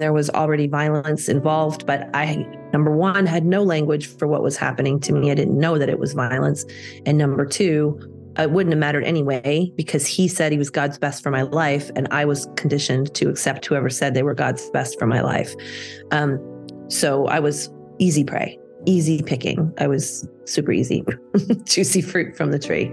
there was already violence involved, but I, number one, had no language for what was happening to me. I didn't know that it was violence. And number two, it wouldn't have mattered anyway because he said he was God's best for my life. And I was conditioned to accept whoever said they were God's best for my life. Um, so I was easy prey, easy picking. I was super easy, juicy fruit from the tree.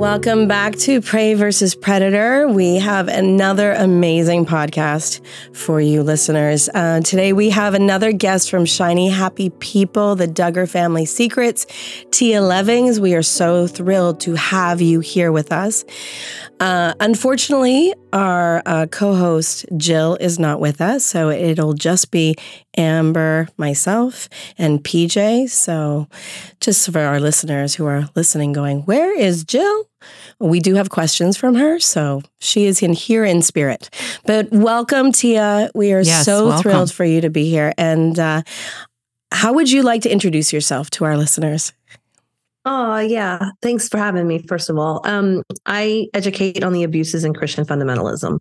Welcome back to Prey versus Predator. We have another amazing podcast for you listeners. Uh, today we have another guest from Shiny Happy People, the Duggar Family Secrets, Tia Levings. We are so thrilled to have you here with us. Uh, unfortunately, our uh, co host Jill is not with us, so it'll just be Amber, myself, and PJ. So, just for our listeners who are listening, going, Where is Jill? We do have questions from her, so she is in here in spirit. But welcome, Tia. We are yes, so welcome. thrilled for you to be here. And uh, how would you like to introduce yourself to our listeners? Oh, yeah. Thanks for having me, first of all. Um, I educate on the abuses in Christian fundamentalism.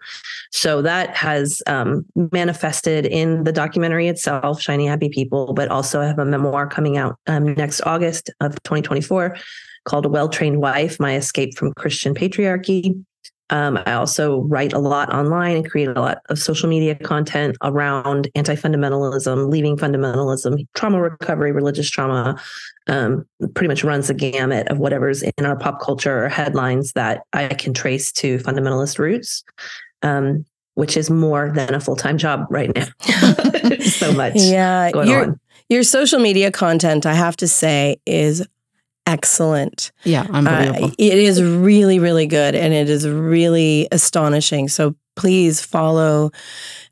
So that has um, manifested in the documentary itself, Shiny Happy People, but also I have a memoir coming out um, next August of 2024 called A Well Trained Wife My Escape from Christian Patriarchy. Um, I also write a lot online and create a lot of social media content around anti fundamentalism, leaving fundamentalism, trauma recovery, religious trauma. Um, pretty much runs the gamut of whatever's in our pop culture or headlines that I can trace to fundamentalist roots, um, which is more than a full time job right now. so much. Yeah. your, on. Your social media content, I have to say, is excellent. Yeah, unbelievable. Uh, it is really, really good and it is really astonishing. So please follow.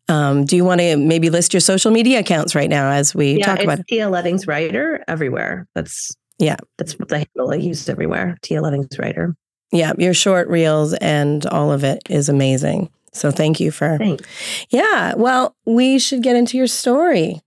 Um, do you want to maybe list your social media accounts right now as we yeah, talk about it? Yeah, Tia Levings Writer everywhere. That's yeah, that's the handle I use everywhere. Tia Levings Writer. Yeah, your short reels and all of it is amazing. So thank you for. Thanks. Yeah, well, we should get into your story.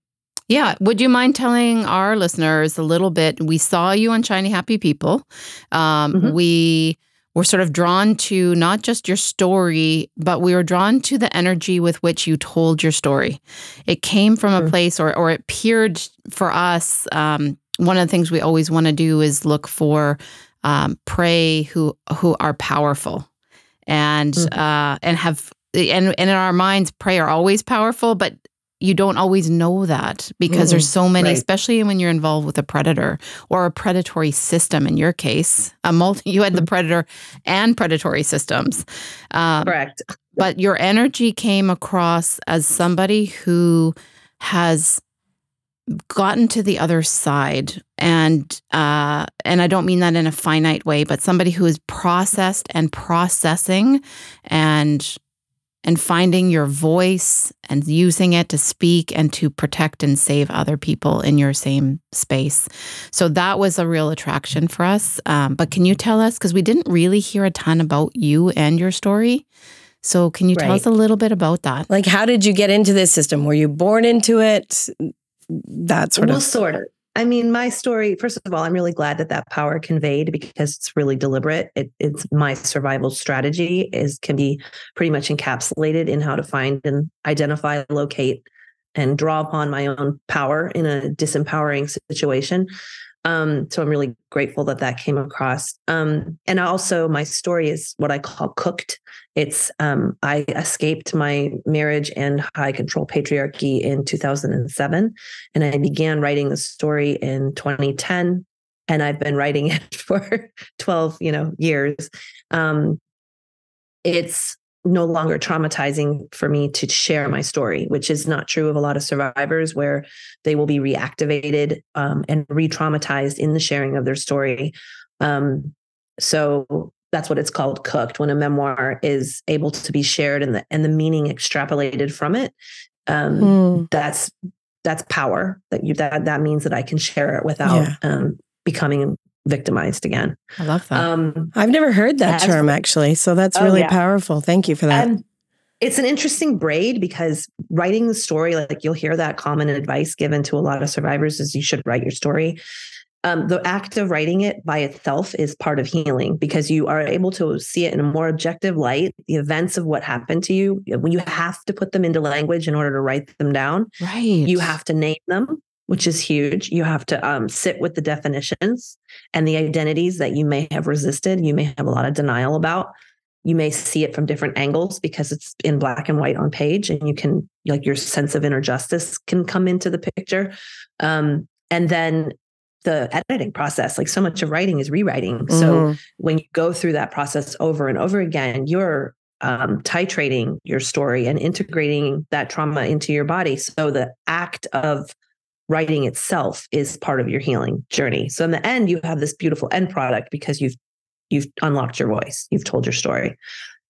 Yeah. Would you mind telling our listeners a little bit? We saw you on Shiny Happy People. Um, mm-hmm. We were sort of drawn to not just your story, but we were drawn to the energy with which you told your story. It came from a place, or, or it appeared for us. Um, one of the things we always want to do is look for um, prey who who are powerful and mm-hmm. uh, and have and, and in our minds prey are always powerful but you don't always know that because mm, there's so many, right. especially when you're involved with a predator or a predatory system. In your case, a multi, you had the mm-hmm. predator and predatory systems. Um, Correct. But your energy came across as somebody who has gotten to the other side and uh, and I don't mean that in a finite way, but somebody who is processed and processing and and finding your voice and using it to speak and to protect and save other people in your same space. So that was a real attraction for us. Um, but can you tell us, because we didn't really hear a ton about you and your story. So can you right. tell us a little bit about that? Like, how did you get into this system? Were you born into it? That sort well, of. sort of. I mean, my story, first of all, I'm really glad that that power conveyed because it's really deliberate. It, it's my survival strategy is can be pretty much encapsulated in how to find and identify, locate, and draw upon my own power in a disempowering situation. Um, so I'm really grateful that that came across. Um, and also, my story is what I call cooked. It's um, I escaped my marriage and high control patriarchy in 2007, and I began writing the story in 2010, and I've been writing it for 12, you know, years. Um, it's no longer traumatizing for me to share my story, which is not true of a lot of survivors, where they will be reactivated um, and re traumatized in the sharing of their story. Um, so that's what it's called cooked when a memoir is able to be shared and the and the meaning extrapolated from it um, mm. that's that's power that you that that means that i can share it without yeah. um, becoming victimized again. I love that. Um, I've never heard that term actually. So that's oh, really yeah. powerful. Thank you for that. And it's an interesting braid because writing the story, like you'll hear that common advice given to a lot of survivors is you should write your story. Um, the act of writing it by itself is part of healing because you are able to see it in a more objective light the events of what happened to you when you have to put them into language in order to write them down right. you have to name them which is huge. You have to um, sit with the definitions and the identities that you may have resisted you may have a lot of denial about. You may see it from different angles because it's in black and white on page and you can like your sense of inner justice can come into the picture. Um, and then the editing process. Like so much of writing is rewriting. Mm-hmm. So when you go through that process over and over again, you're um, titrating your story and integrating that trauma into your body. So the act of writing itself is part of your healing journey. So in the end, you have this beautiful end product because you've you've unlocked your voice, you've told your story.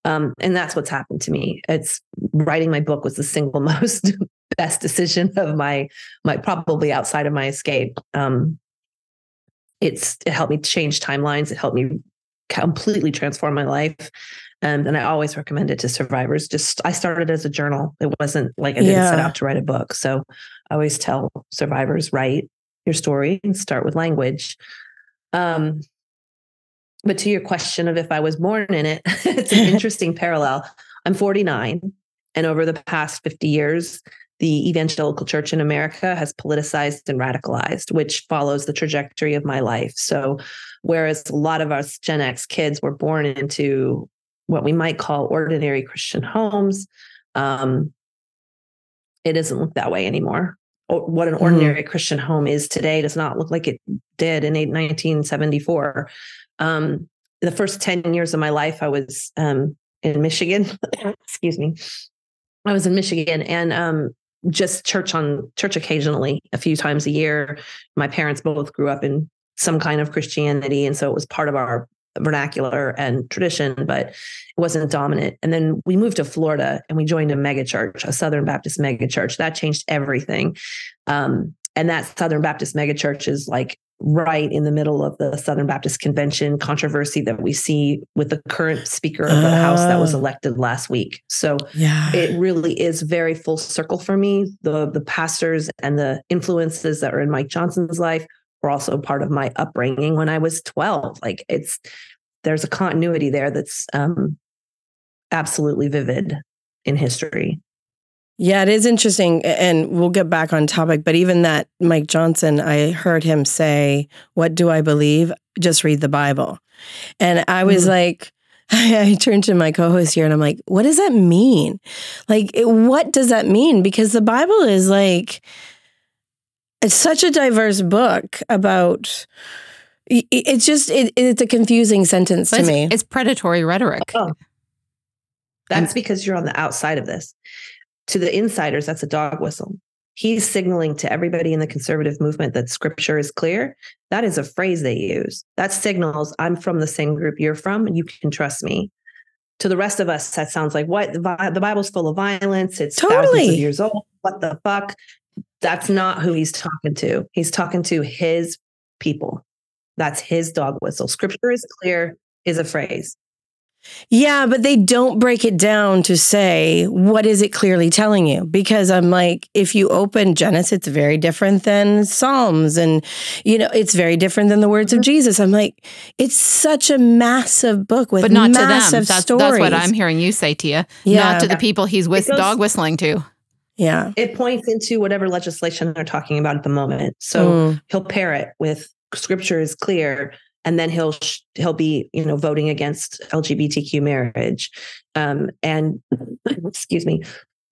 Um, and that's what's happened to me. It's writing my book was the single most best decision of my my probably outside of my escape. Um, it's it helped me change timelines. It helped me completely transform my life. Um, and I always recommend it to survivors. Just I started as a journal. It wasn't like I didn't yeah. set out to write a book. So I always tell survivors write your story and start with language. Um, but to your question of if I was born in it, it's an interesting parallel. I'm 49, and over the past 50 years, the evangelical church in America has politicized and radicalized, which follows the trajectory of my life. So, whereas a lot of us Gen X kids were born into what we might call ordinary Christian homes, um, it doesn't look that way anymore. What an mm-hmm. ordinary mm-hmm. Christian home is today does not look like it did in 1974. Um, the first 10 years of my life, I was um, in Michigan. Excuse me. I was in Michigan and um, just church on church occasionally a few times a year. My parents both grew up in some kind of Christianity. And so it was part of our vernacular and tradition, but it wasn't dominant. And then we moved to Florida and we joined a megachurch, a Southern Baptist megachurch. That changed everything. Um, and that Southern Baptist megachurch is like right in the middle of the Southern Baptist Convention controversy that we see with the current Speaker of the uh, House that was oh. elected last week. So yeah. it really is very full circle for me. The the pastors and the influences that are in Mike Johnson's life were also part of my upbringing when I was 12. Like it's there's a continuity there that's um, absolutely vivid in history. Yeah, it is interesting. And we'll get back on topic. But even that Mike Johnson, I heard him say, What do I believe? Just read the Bible. And I was mm-hmm. like, I turned to my co host here and I'm like, What does that mean? Like, what does that mean? Because the Bible is like, it's such a diverse book about it's just it, it's a confusing sentence but to it's, me it's predatory rhetoric oh. that's because you're on the outside of this to the insiders, that's a dog whistle. He's signaling to everybody in the conservative movement that scripture is clear. That is a phrase they use. That signals I'm from the same group you're from, and you can trust me. To the rest of us, that sounds like what the, Bible's full of violence. It's totally. thousands of years old. What the fuck? That's not who he's talking to. He's talking to his people. That's his dog whistle. Scripture is clear is a phrase. Yeah, but they don't break it down to say what is it clearly telling you because I'm like if you open Genesis it's very different than Psalms and you know it's very different than the words of mm-hmm. Jesus. I'm like it's such a massive book with but not to them. That's, stories. that's what I'm hearing you say, Tia. Yeah. Not to the people he's with goes, dog whistling to. Yeah. It points into whatever legislation they're talking about at the moment. So mm. he'll pair it with scripture is clear and then he'll he'll be you know voting against LGBTQ marriage, um, and excuse me,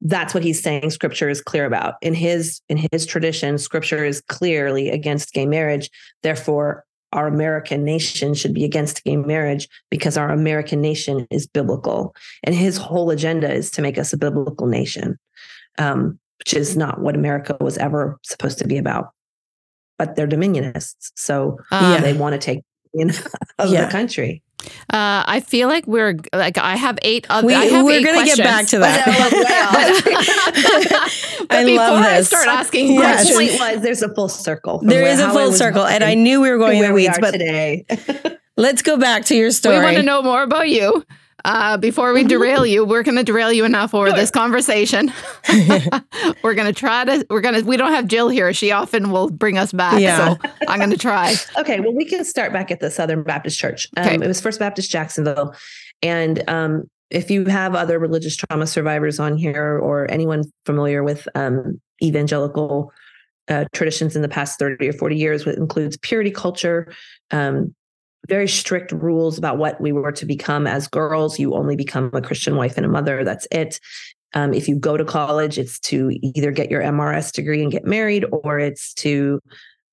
that's what he's saying. Scripture is clear about in his in his tradition. Scripture is clearly against gay marriage. Therefore, our American nation should be against gay marriage because our American nation is biblical, and his whole agenda is to make us a biblical nation, um, which is not what America was ever supposed to be about but they're dominionists. So uh, they want to take of yeah. the country. Uh, I feel like we're like I have eight. Other, we, have we're going to get back to that. but I before I start asking yes. questions, point was there's a full circle. There is a full circle, and I knew we were going in the weeds, but today. let's go back to your story. We want to know more about you. Uh, before we derail you, we're going to derail you enough over this conversation. we're going to try to, we're going to, we don't have Jill here. She often will bring us back. Yeah. So I'm going to try. okay. Well, we can start back at the Southern Baptist Church. Um, okay. It was First Baptist Jacksonville. And um, if you have other religious trauma survivors on here or anyone familiar with um, evangelical uh, traditions in the past 30 or 40 years, which includes purity culture, um, very strict rules about what we were to become as girls. You only become a Christian wife and a mother. That's it. Um, if you go to college, it's to either get your MRS degree and get married, or it's to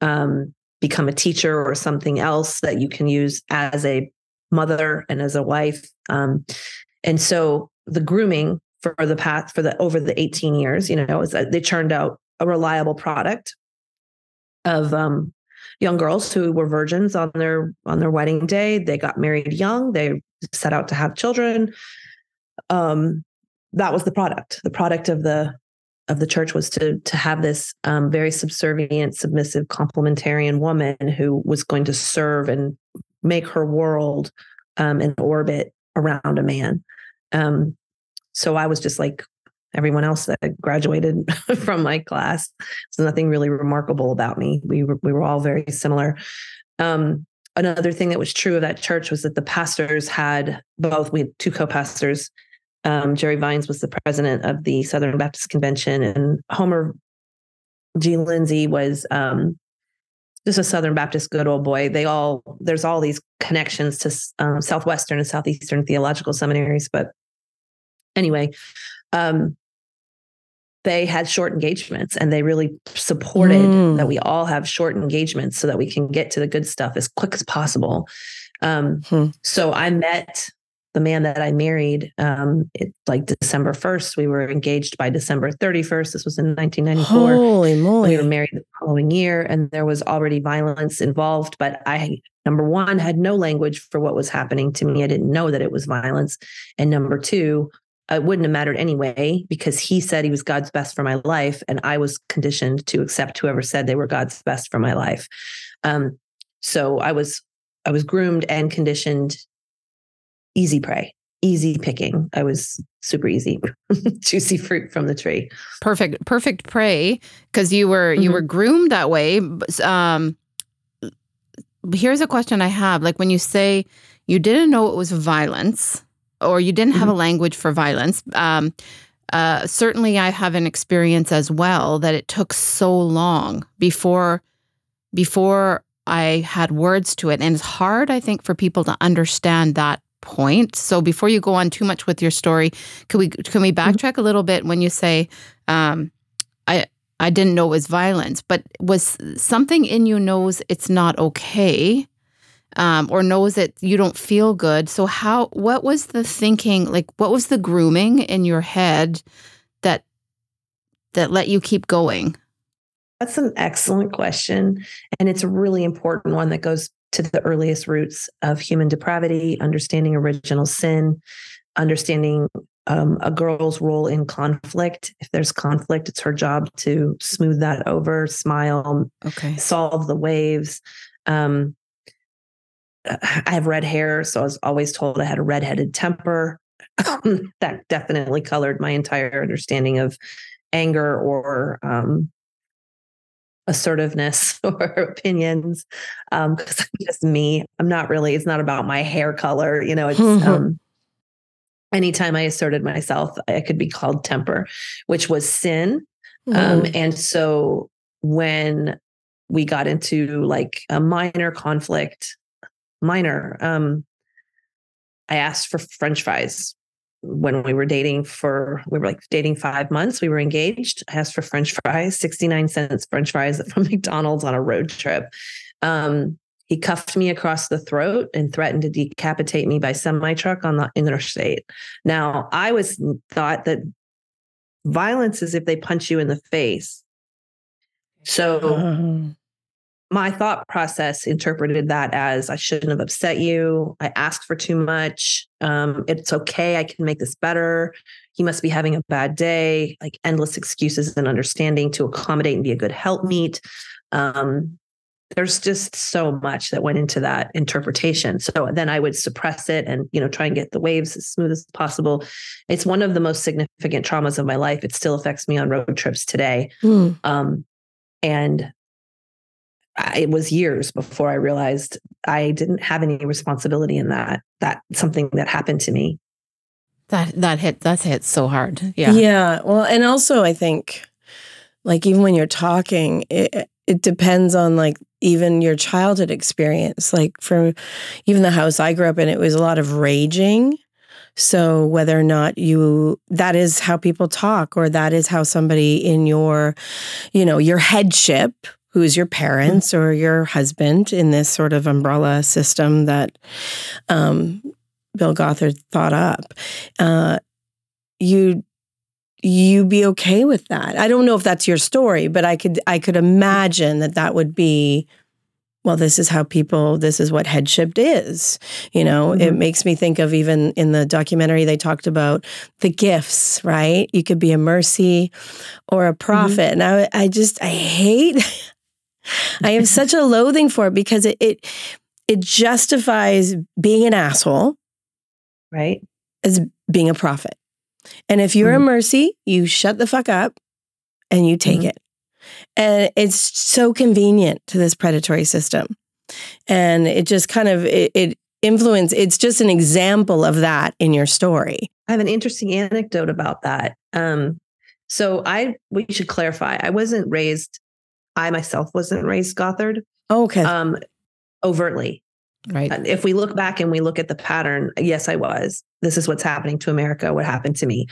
um, become a teacher or something else that you can use as a mother and as a wife. Um, and so the grooming for the path for the over the 18 years, you know, is that they churned out a reliable product of um, young girls who were virgins on their on their wedding day. They got married young. They set out to have children. Um, that was the product. The product of the of the church was to to have this um, very subservient, submissive, complementarian woman who was going to serve and make her world um, an orbit around a man. Um, so I was just like everyone else that graduated from my class. There's nothing really remarkable about me. We were, we were all very similar. Um, another thing that was true of that church was that the pastors had both, we had two co-pastors. Um, Jerry Vines was the president of the Southern Baptist Convention and Homer G. Lindsay was um, just a Southern Baptist good old boy. They all, there's all these connections to um, Southwestern and Southeastern theological seminaries. But anyway, um, they had short engagements and they really supported mm. that we all have short engagements so that we can get to the good stuff as quick as possible. Um, hmm. So I met the man that I married um, it, like December 1st. We were engaged by December 31st. This was in 1994. Holy moly. We were married the following year and there was already violence involved. But I, number one, had no language for what was happening to me. I didn't know that it was violence. And number two, it wouldn't have mattered anyway because he said he was God's best for my life, and I was conditioned to accept whoever said they were God's best for my life. Um, so I was I was groomed and conditioned easy prey, easy picking. I was super easy, juicy fruit from the tree. Perfect, perfect prey because you were mm-hmm. you were groomed that way. Um, here's a question I have: like when you say you didn't know it was violence or you didn't have mm-hmm. a language for violence. Um, uh, certainly, I have an experience as well that it took so long before before I had words to it, and it's hard, I think, for people to understand that point. So, before you go on too much with your story, can we can we mm-hmm. backtrack mm-hmm. a little bit when you say, um, "I I didn't know it was violence," but was something in you knows it's not okay? Um, or knows that you don't feel good. So how what was the thinking like what was the grooming in your head that that let you keep going? That's an excellent question and it's a really important one that goes to the earliest roots of human depravity, understanding original sin, understanding um, a girl's role in conflict. If there's conflict, it's her job to smooth that over, smile, okay. solve the waves. Um, I have red hair, so I was always told I had a redheaded temper. that definitely colored my entire understanding of anger or um, assertiveness or opinions. Because um, I'm just me. I'm not really. It's not about my hair color. You know, it's. um, anytime I asserted myself, I could be called temper, which was sin. Mm. and so when we got into like a minor conflict minor. Um, I asked for French fries when we were dating for we were like dating five months. We were engaged. I asked for French fries, sixty nine cents French fries from McDonald's on a road trip. Um, he cuffed me across the throat and threatened to decapitate me by semi truck on the interstate. Now, I was thought that violence is if they punch you in the face. So uh-huh my thought process interpreted that as I shouldn't have upset you. I asked for too much. Um, it's okay. I can make this better. He must be having a bad day. Like endless excuses and understanding to accommodate and be a good helpmeet. Um, there's just so much that went into that interpretation. So then I would suppress it and, you know, try and get the waves as smooth as possible. It's one of the most significant traumas of my life. It still affects me on road trips today. Mm. Um, and it was years before I realized I didn't have any responsibility in that. That something that happened to me. That that hit that's hit so hard. Yeah. Yeah. Well, and also I think like even when you're talking, it it depends on like even your childhood experience. Like for even the house I grew up in, it was a lot of raging. So whether or not you that is how people talk or that is how somebody in your you know your headship who is your parents or your husband in this sort of umbrella system that um, Bill Gothard thought up, uh, you you be okay with that. I don't know if that's your story, but I could I could imagine that that would be well, this is how people, this is what headship is. You know, mm-hmm. it makes me think of even in the documentary, they talked about the gifts, right? You could be a mercy or a mm-hmm. prophet. Mm-hmm. And I, I just, I hate, I have such a loathing for it because it, it it justifies being an asshole, right? As being a prophet. And if you're mm-hmm. a mercy, you shut the fuck up and you take mm-hmm. it. And it's so convenient to this predatory system. And it just kind of it, it influence it's just an example of that in your story. I have an interesting anecdote about that. Um, so I we should clarify. I wasn't raised I myself wasn't raised Gothard. Oh, okay. Um, overtly. Right. If we look back and we look at the pattern, yes, I was. This is what's happening to America, what happened to me.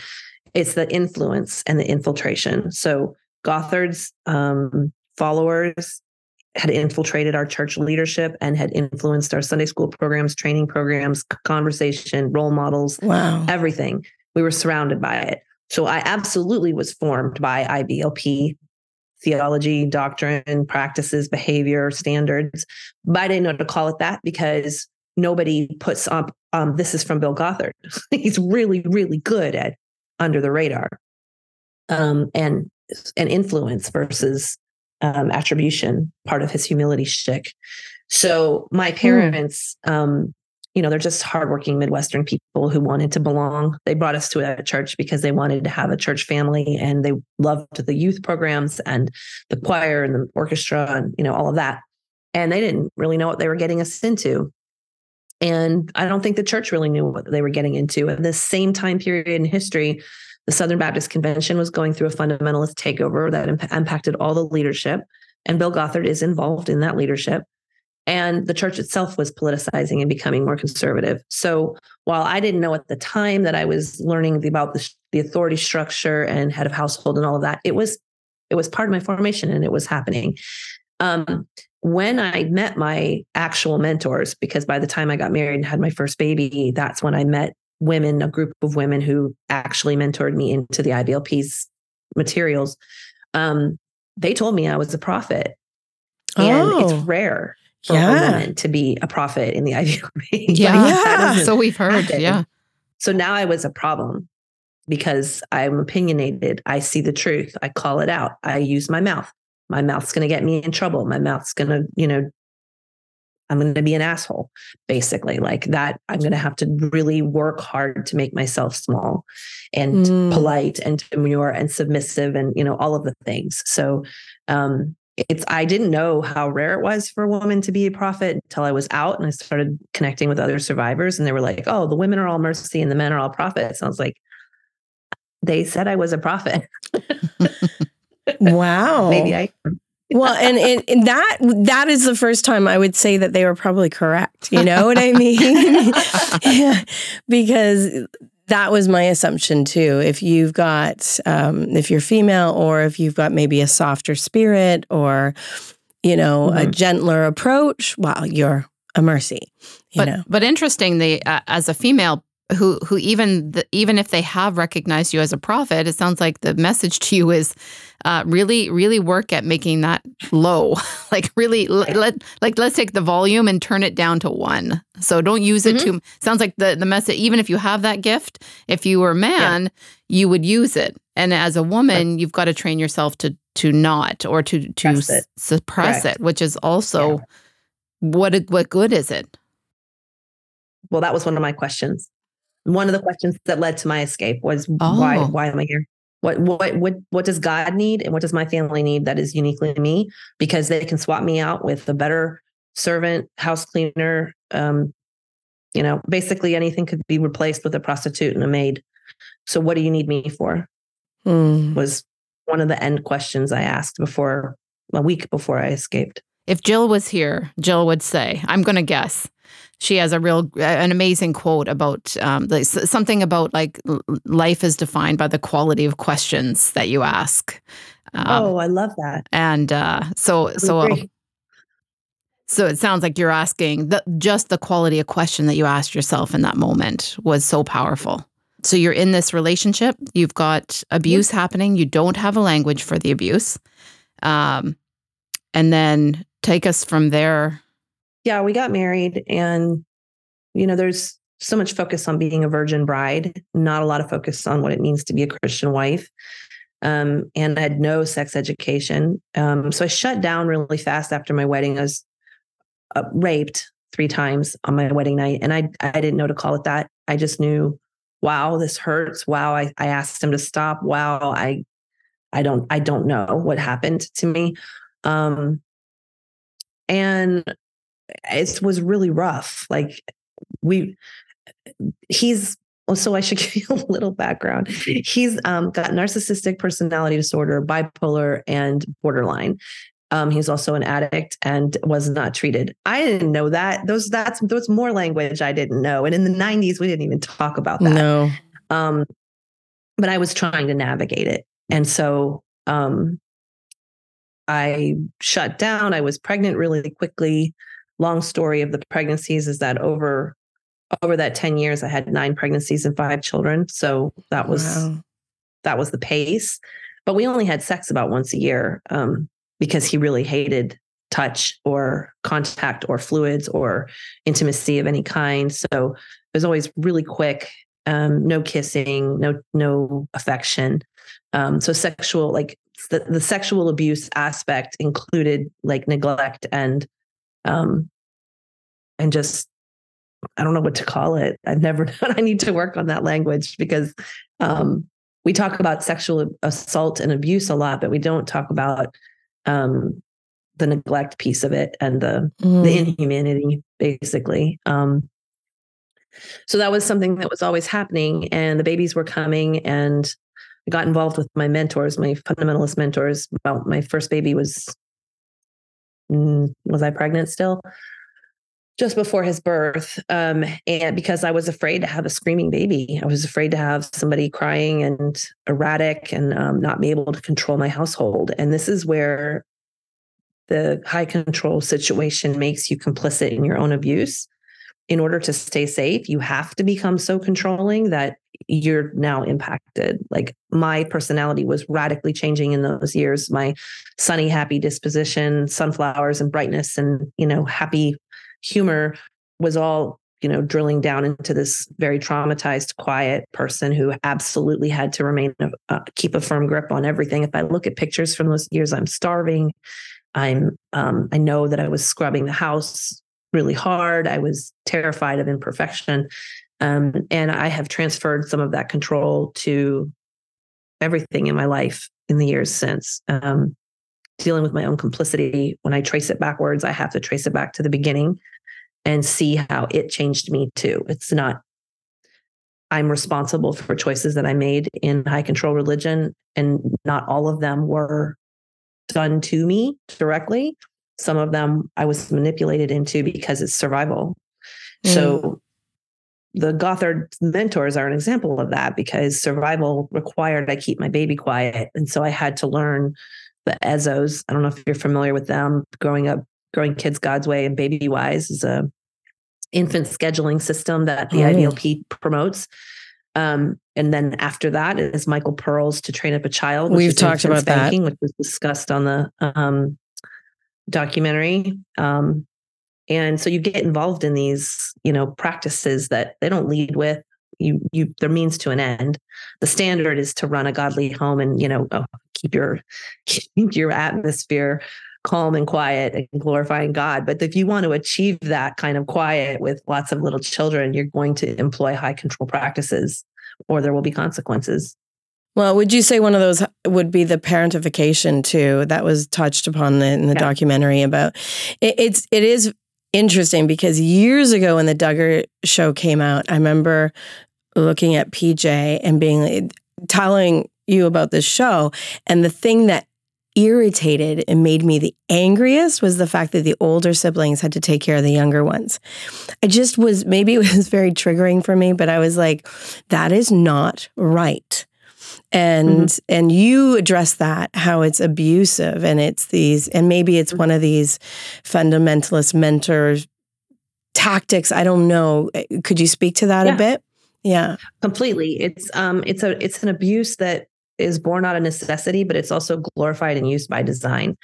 It's the influence and the infiltration. So Gothard's um, followers had infiltrated our church leadership and had influenced our Sunday school programs, training programs, conversation, role models, wow. everything. We were surrounded by it. So I absolutely was formed by IBLP theology, doctrine, practices, behavior, standards. But I didn't know to call it that because nobody puts up, um, this is from Bill Gothard. He's really, really good at under the radar um, and, and influence versus um, attribution, part of his humility shtick. So my hmm. parents, um, you know, they're just hardworking Midwestern people who wanted to belong. They brought us to a church because they wanted to have a church family and they loved the youth programs and the choir and the orchestra and, you know, all of that. And they didn't really know what they were getting us into. And I don't think the church really knew what they were getting into. At the same time period in history, the Southern Baptist Convention was going through a fundamentalist takeover that imp- impacted all the leadership. And Bill Gothard is involved in that leadership and the church itself was politicizing and becoming more conservative. So while I didn't know at the time that I was learning about the, the authority structure and head of household and all of that, it was it was part of my formation and it was happening. Um, when I met my actual mentors, because by the time I got married and had my first baby, that's when I met women, a group of women who actually mentored me into the IBLP's materials. Um, they told me I was a prophet. And oh. it's rare for yeah. a woman to be a prophet in the Ivy League. Yeah. yeah. So we've heard. Happen. Yeah. So now I was a problem because I'm opinionated. I see the truth. I call it out. I use my mouth. My mouth's going to get me in trouble. My mouth's going to, you know, I'm going to be an asshole, basically. Like that, I'm going to have to really work hard to make myself small and mm. polite and demure and submissive and, you know, all of the things. So, um, it's I didn't know how rare it was for a woman to be a prophet until I was out and I started connecting with other survivors and they were like, "Oh, the women are all mercy and the men are all prophets." I was like, "They said I was a prophet." wow. Maybe I well, and, and, and, that that is the first time I would say that they were probably correct. You know what I mean? yeah, because that was my assumption too. If you've got, um, if you're female, or if you've got maybe a softer spirit, or you know, mm-hmm. a gentler approach, well, you're a mercy. You but, know, but interesting. The uh, as a female who who even the, even if they have recognized you as a prophet, it sounds like the message to you is uh, really really work at making that low. like really let, let, like let's take the volume and turn it down to one. So don't use it mm-hmm. too. Sounds like the the message. Even if you have that gift, if you were a man, yeah. you would use it. And as a woman, you've got to train yourself to to not or to to s- suppress Correct. it, which is also yeah. what what good is it? Well, that was one of my questions. One of the questions that led to my escape was oh. why why am I here? What what what what does God need and what does my family need that is uniquely me? Because they can swap me out with a better servant, house cleaner, um, you know, basically anything could be replaced with a prostitute and a maid. So what do you need me for? Mm. Was one of the end questions I asked before a week before I escaped. If Jill was here, Jill would say, I'm going to guess. She has a real, an amazing quote about um, something about like life is defined by the quality of questions that you ask. Um, oh, I love that. And uh, so, so, so it sounds like you're asking that just the quality of question that you asked yourself in that moment was so powerful. So you're in this relationship, you've got abuse yep. happening, you don't have a language for the abuse. Um, and then take us from there. Yeah, we got married, and, you know, there's so much focus on being a virgin bride, not a lot of focus on what it means to be a Christian wife. Um, and I had no sex education. Um, so I shut down really fast after my wedding. I was uh, raped three times on my wedding night, and I I didn't know to call it that. I just knew, wow, this hurts. Wow, I I asked him to stop. Wow, I I don't I don't know what happened to me, um, and it was really rough. Like we, he's so I should give you a little background. He's um, got narcissistic personality disorder, bipolar, and borderline. Um, he's also an addict and was not treated. I didn't know that. Those that's those more language I didn't know. And in the 90s, we didn't even talk about that. No. Um, but I was trying to navigate it. And so um, I shut down. I was pregnant really quickly. Long story of the pregnancies is that over over that 10 years, I had nine pregnancies and five children. So that was wow. that was the pace. But we only had sex about once a year. Um, because he really hated touch or contact or fluids or intimacy of any kind. So it was always really quick, um, no kissing, no no affection. Um, so sexual, like the, the sexual abuse aspect included like neglect and um, and just I don't know what to call it. I've never done. I need to work on that language because um, we talk about sexual assault and abuse a lot, but we don't talk about um, the neglect piece of it and the mm. the inhumanity, basically. Um, so that was something that was always happening, and the babies were coming, and I got involved with my mentors, my fundamentalist mentors. Well, my first baby was mm, was I pregnant still? Just before his birth um, and because i was afraid to have a screaming baby. I was afraid to have somebody crying and erratic and um, not be able to control my household. And this is where the high control situation makes you complicit in your own abuse. In order to stay safe you have to become so controlling that you're now impacted. Like my personality was radically changing in those years. My sunny happy disposition sunflowers and brightness and you know happy humor was all you know drilling down into this very traumatized quiet person who absolutely had to remain uh, keep a firm grip on everything. If i look at pictures from those years i'm starving. I'm um, i know that i was scrubbing the house really hard. I was terrified of imperfection. Um, and i have transferred some of that control to everything in my life in the years since. Um, dealing with my own complicity when i trace it backwards i have to trace it back to the beginning and see how it changed me too. It's not, I'm responsible for choices that I made in high control religion, and not all of them were done to me directly. Some of them I was manipulated into because it's survival. Mm. So the Gothard mentors are an example of that because survival required I keep my baby quiet. And so I had to learn the Ezzos. I don't know if you're familiar with them growing up Growing Kids God's Way and Baby Wise is a infant scheduling system that the oh. IBLP promotes. Um, and then after that is Michael Pearl's To Train Up a Child. We've talked about spanking, that, which was discussed on the um, documentary. Um, and so you get involved in these, you know, practices that they don't lead with. You, you, they're means to an end. The standard is to run a godly home and, you know, oh, keep your keep your atmosphere calm and quiet and glorifying God. But if you want to achieve that kind of quiet with lots of little children, you're going to employ high control practices or there will be consequences. Well, would you say one of those would be the parentification too? That was touched upon in the yeah. documentary about it, it's it is interesting because years ago when the Duggar show came out, I remember looking at PJ and being eh, telling you about this show, and the thing that irritated and made me the angriest was the fact that the older siblings had to take care of the younger ones. I just was maybe it was very triggering for me, but I was like, that is not right and mm-hmm. and you address that how it's abusive and it's these and maybe it's one of these fundamentalist mentor tactics i don't know could you speak to that yeah. a bit yeah completely it's um it's a it's an abuse that is born out of necessity but it's also glorified and used by design.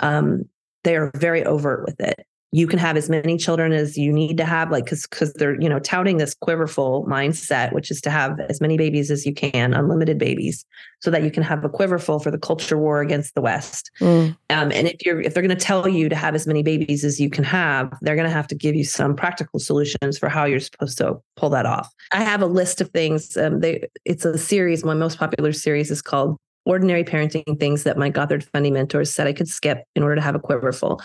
Um they are very overt with it you can have as many children as you need to have like because because they're you know touting this quiverful mindset which is to have as many babies as you can unlimited babies so that you can have a quiverful for the culture war against the west mm. um, and if you're if they're going to tell you to have as many babies as you can have they're going to have to give you some practical solutions for how you're supposed to pull that off i have a list of things um, they it's a series my most popular series is called ordinary parenting things that my Gothard funding mentors said I could skip in order to have a quiverful.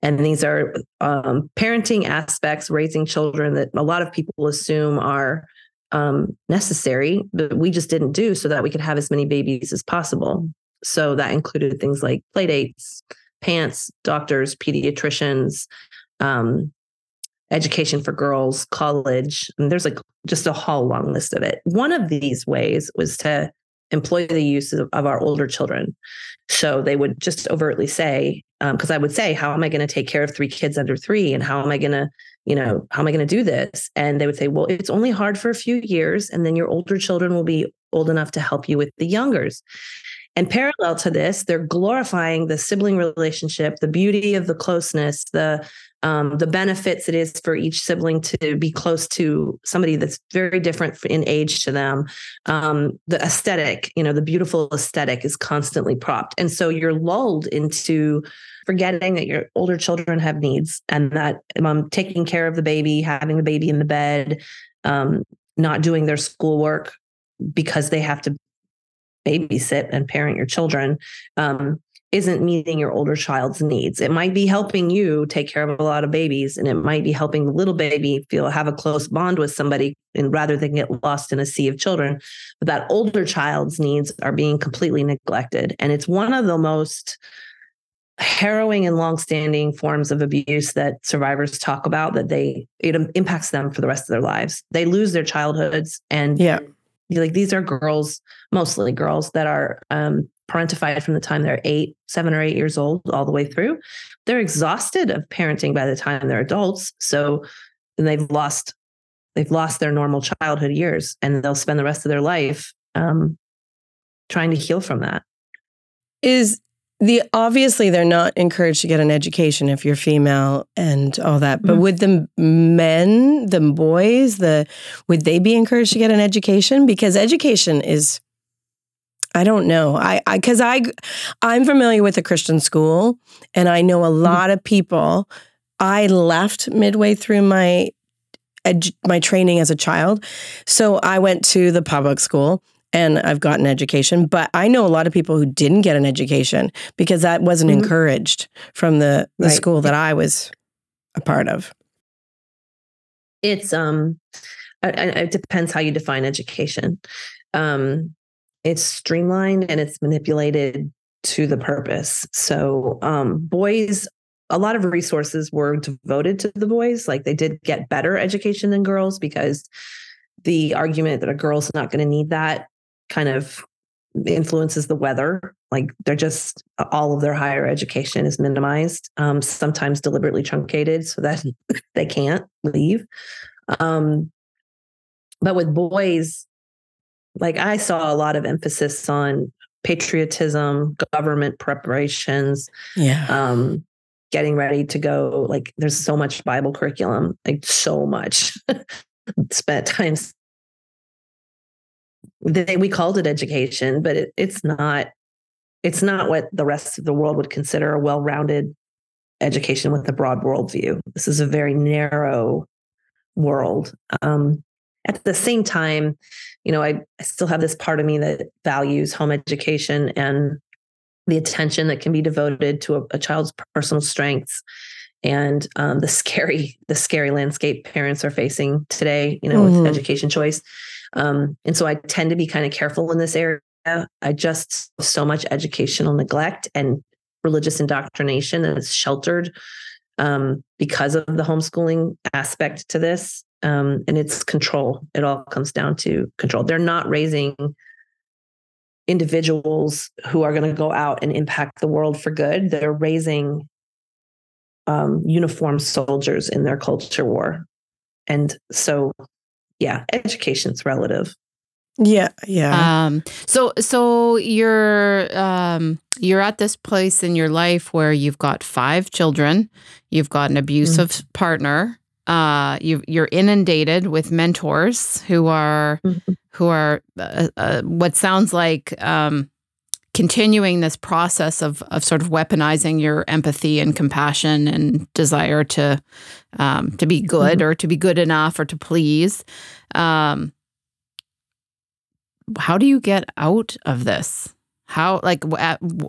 And these are um, parenting aspects, raising children that a lot of people assume are um, necessary, but we just didn't do so that we could have as many babies as possible. So that included things like play dates, pants, doctors, pediatricians, um, education for girls, college. And there's like just a whole long list of it. One of these ways was to employ the use of, of our older children. So they would just overtly say, because um, I would say, how am I going to take care of three kids under three? And how am I going to, you know, how am I going to do this? And they would say, well, it's only hard for a few years. And then your older children will be old enough to help you with the youngers. And parallel to this, they're glorifying the sibling relationship, the beauty of the closeness, the um, the benefits it is for each sibling to be close to somebody that's very different in age to them. Um, the aesthetic, you know, the beautiful aesthetic is constantly propped. And so you're lulled into forgetting that your older children have needs and that um, taking care of the baby, having the baby in the bed, um, not doing their schoolwork because they have to babysit and parent your children um, isn't meeting your older child's needs. It might be helping you take care of a lot of babies, and it might be helping the little baby feel have a close bond with somebody, and rather than get lost in a sea of children. But that older child's needs are being completely neglected, and it's one of the most harrowing and longstanding forms of abuse that survivors talk about that they it impacts them for the rest of their lives. They lose their childhoods, and yeah, like these are girls, mostly girls that are um, parentified from the time they're eight, seven or eight years old, all the way through. They're exhausted of parenting by the time they're adults. So and they've lost they've lost their normal childhood years, and they'll spend the rest of their life um, trying to heal from that. Is the obviously they're not encouraged to get an education if you're female and all that but mm-hmm. would the men the boys the would they be encouraged to get an education because education is I don't know. I because I, I am familiar with a Christian school, and I know a mm-hmm. lot of people. I left midway through my edu- my training as a child, so I went to the public school and I've gotten education. But I know a lot of people who didn't get an education because that wasn't mm-hmm. encouraged from the the right. school that I was a part of. It's um, it depends how you define education. Um, it's streamlined and it's manipulated to the purpose. So um, boys, a lot of resources were devoted to the boys. Like they did get better education than girls because the argument that a girl's not going to need that kind of influences the weather. Like they're just all of their higher education is minimized, um, sometimes deliberately truncated so that they can't leave. Um, but with boys, like I saw a lot of emphasis on patriotism, government preparations, yeah, um, getting ready to go. Like there's so much Bible curriculum, like so much spent time. They, we called it education, but it, it's not. it's not what the rest of the world would consider a well-rounded education with a broad worldview. This is a very narrow world. Um, at the same time, you know, I, I still have this part of me that values home education and the attention that can be devoted to a, a child's personal strengths and um, the scary the scary landscape parents are facing today you know mm-hmm. with education choice. Um, and so i tend to be kind of careful in this area. I just so much educational neglect and religious indoctrination that is sheltered um, because of the homeschooling aspect to this um, and it's control it all comes down to control they're not raising individuals who are going to go out and impact the world for good they're raising um, uniformed soldiers in their culture war. And so, yeah, education's relative. Yeah, yeah. Um, so, so you're um, you're at this place in your life where you've got five children, you've got an abusive mm-hmm. partner, uh, you you're inundated with mentors who are mm-hmm. who are uh, uh, what sounds like um, continuing this process of of sort of weaponizing your empathy and compassion and desire to um, to be good mm-hmm. or to be good enough or to please. Um, how do you get out of this? How like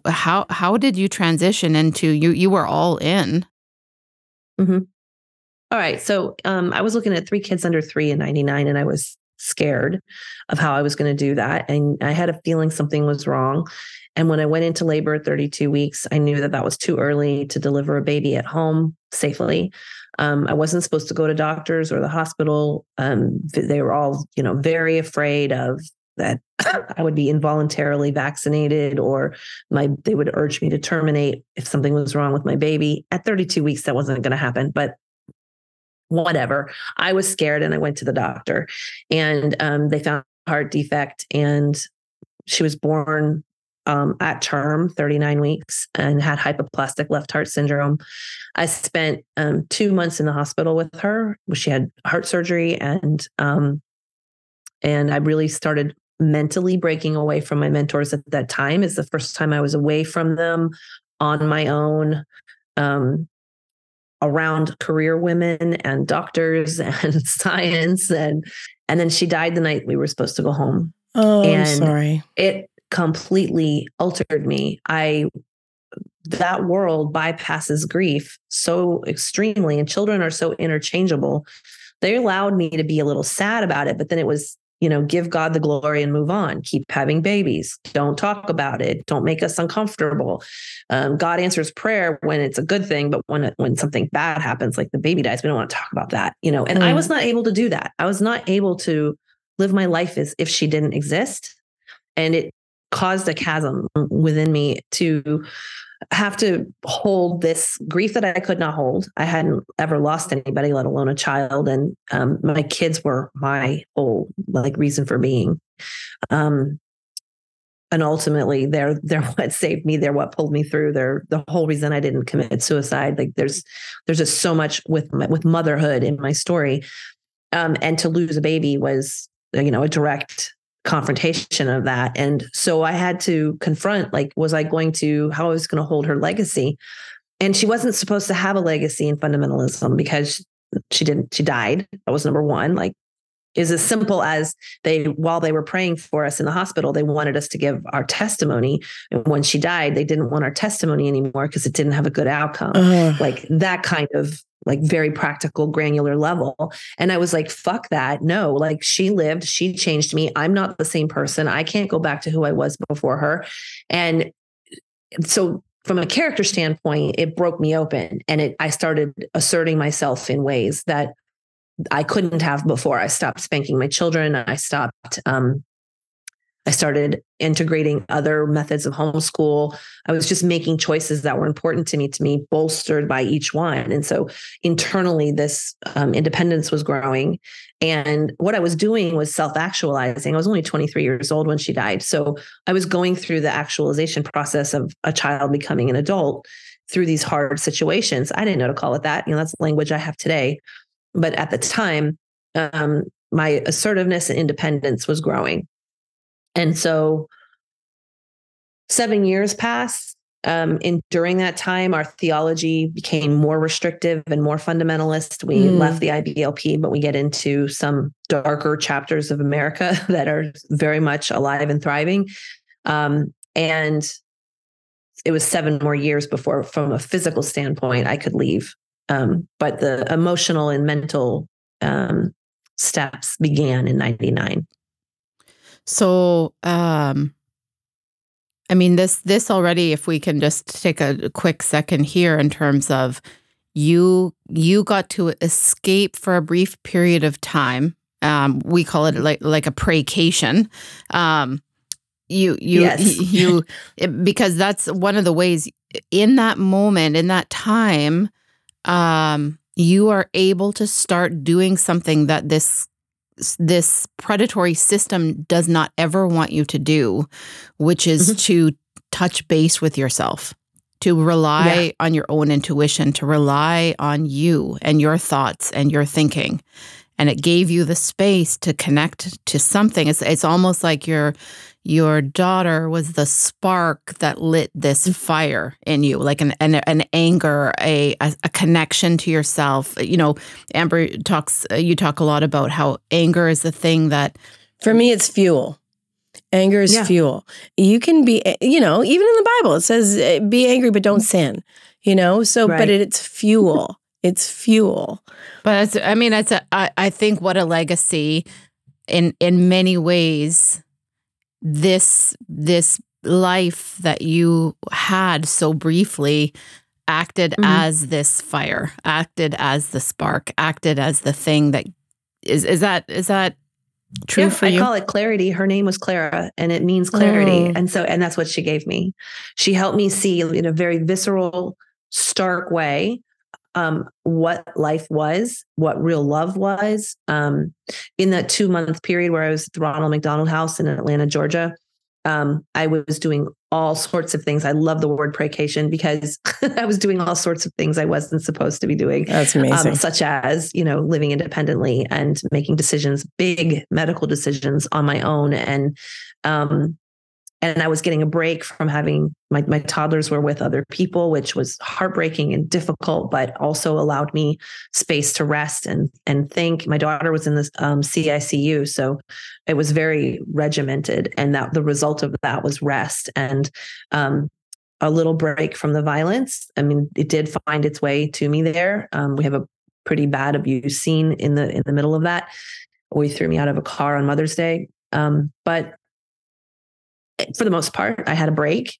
how how did you transition into you? You were all in. Mm-hmm. All right, so um, I was looking at three kids under three in '99, and I was scared of how I was going to do that. And I had a feeling something was wrong. And when I went into labor at 32 weeks, I knew that that was too early to deliver a baby at home safely. Um, I wasn't supposed to go to doctors or the hospital. Um, they were all, you know, very afraid of that I would be involuntarily vaccinated or my they would urge me to terminate if something was wrong with my baby. At 32 weeks, that wasn't going to happen. But whatever. I was scared and I went to the doctor and um, they found heart defect and she was born um, at term, 39 weeks, and had hypoplastic left heart syndrome. I spent um, two months in the hospital with her. She had heart surgery, and um, and I really started mentally breaking away from my mentors at that time. Is the first time I was away from them on my own. Um, around career women and doctors and science and and then she died the night we were supposed to go home Oh, and I'm sorry. It completely altered me. I that world bypasses grief so extremely and children are so interchangeable. They allowed me to be a little sad about it, but then it was you know, give God the glory and move on. Keep having babies. Don't talk about it. Don't make us uncomfortable. Um, God answers prayer when it's a good thing, but when when something bad happens, like the baby dies, we don't want to talk about that. You know, and mm. I was not able to do that. I was not able to live my life as if she didn't exist, and it caused a chasm within me to have to hold this grief that I could not hold. I hadn't ever lost anybody, let alone a child, and um, my kids were my whole like reason for being. Um, and ultimately, they're they're what saved me. They're what pulled me through. They're the whole reason I didn't commit suicide. Like there's there's just so much with with motherhood in my story, um, and to lose a baby was you know a direct confrontation of that. And so I had to confront like, was I going to, how I was going to hold her legacy? And she wasn't supposed to have a legacy in fundamentalism because she didn't, she died. That was number one. Like, is as simple as they while they were praying for us in the hospital they wanted us to give our testimony. And when she died they didn't want our testimony anymore because it didn't have a good outcome. Uh. like that kind of like very practical granular level. And i was like fuck that. No like she lived. She changed me. I'm not the same person. I can't go back to who i was before her. And so from a character standpoint it broke me open. And it i started asserting myself in ways that i couldn't have before i stopped spanking my children i stopped um, I started integrating other methods of homeschool. I was just making choices that were important to me, to me, bolstered by each one. And so internally, this um, independence was growing. And what I was doing was self actualizing. I was only 23 years old when she died. So I was going through the actualization process of a child becoming an adult through these hard situations. I didn't know to call it that. You know, that's language I have today. But at the time, um, my assertiveness and independence was growing and so seven years passed. Um, in during that time, our theology became more restrictive and more fundamentalist. We mm. left the IBLP, but we get into some darker chapters of America that are very much alive and thriving. Um, and it was seven more years before, from a physical standpoint, I could leave. Um, but the emotional and mental um, steps began in 99. So, um, I mean, this this already. If we can just take a quick second here, in terms of you, you got to escape for a brief period of time. Um, we call it like like a precation. Um, you you yes. you because that's one of the ways in that moment in that time um, you are able to start doing something that this this predatory system does not ever want you to do, which is mm-hmm. to touch base with yourself, to rely yeah. on your own intuition, to rely on you and your thoughts and your thinking. And it gave you the space to connect to something. It's it's almost like you're your daughter was the spark that lit this mm. fire in you like an an, an anger a, a, a connection to yourself. You know amber talks uh, you talk a lot about how anger is the thing that for me it's fuel. Anger is yeah. fuel. You can be eh, you know even in the bible it says eh, be angry but don't sin you know? So right. but it, it's fuel. It's fuel. But it's, i mean it's a, I, I think what a legacy in in many ways this this life that you had so briefly acted mm-hmm. as this fire acted as the spark acted as the thing that is is that is that true yeah, for I call it clarity. Her name was Clara and it means clarity. Mm. And so, and that's what she gave me. She helped me see in a very visceral, stark way um, what life was, what real love was. Um, in that two month period where I was at the Ronald McDonald House in Atlanta, Georgia, um, I was doing all sorts of things. I love the word precation because I was doing all sorts of things I wasn't supposed to be doing. That's amazing. Um, such as, you know, living independently and making decisions, big medical decisions on my own and um, and I was getting a break from having my, my toddlers were with other people, which was heartbreaking and difficult, but also allowed me space to rest and and think. My daughter was in the um, CICU, so it was very regimented, and that the result of that was rest and um, a little break from the violence. I mean, it did find its way to me there. Um, we have a pretty bad abuse scene in the in the middle of that. We threw me out of a car on Mother's Day, um, but for the most part, I had a break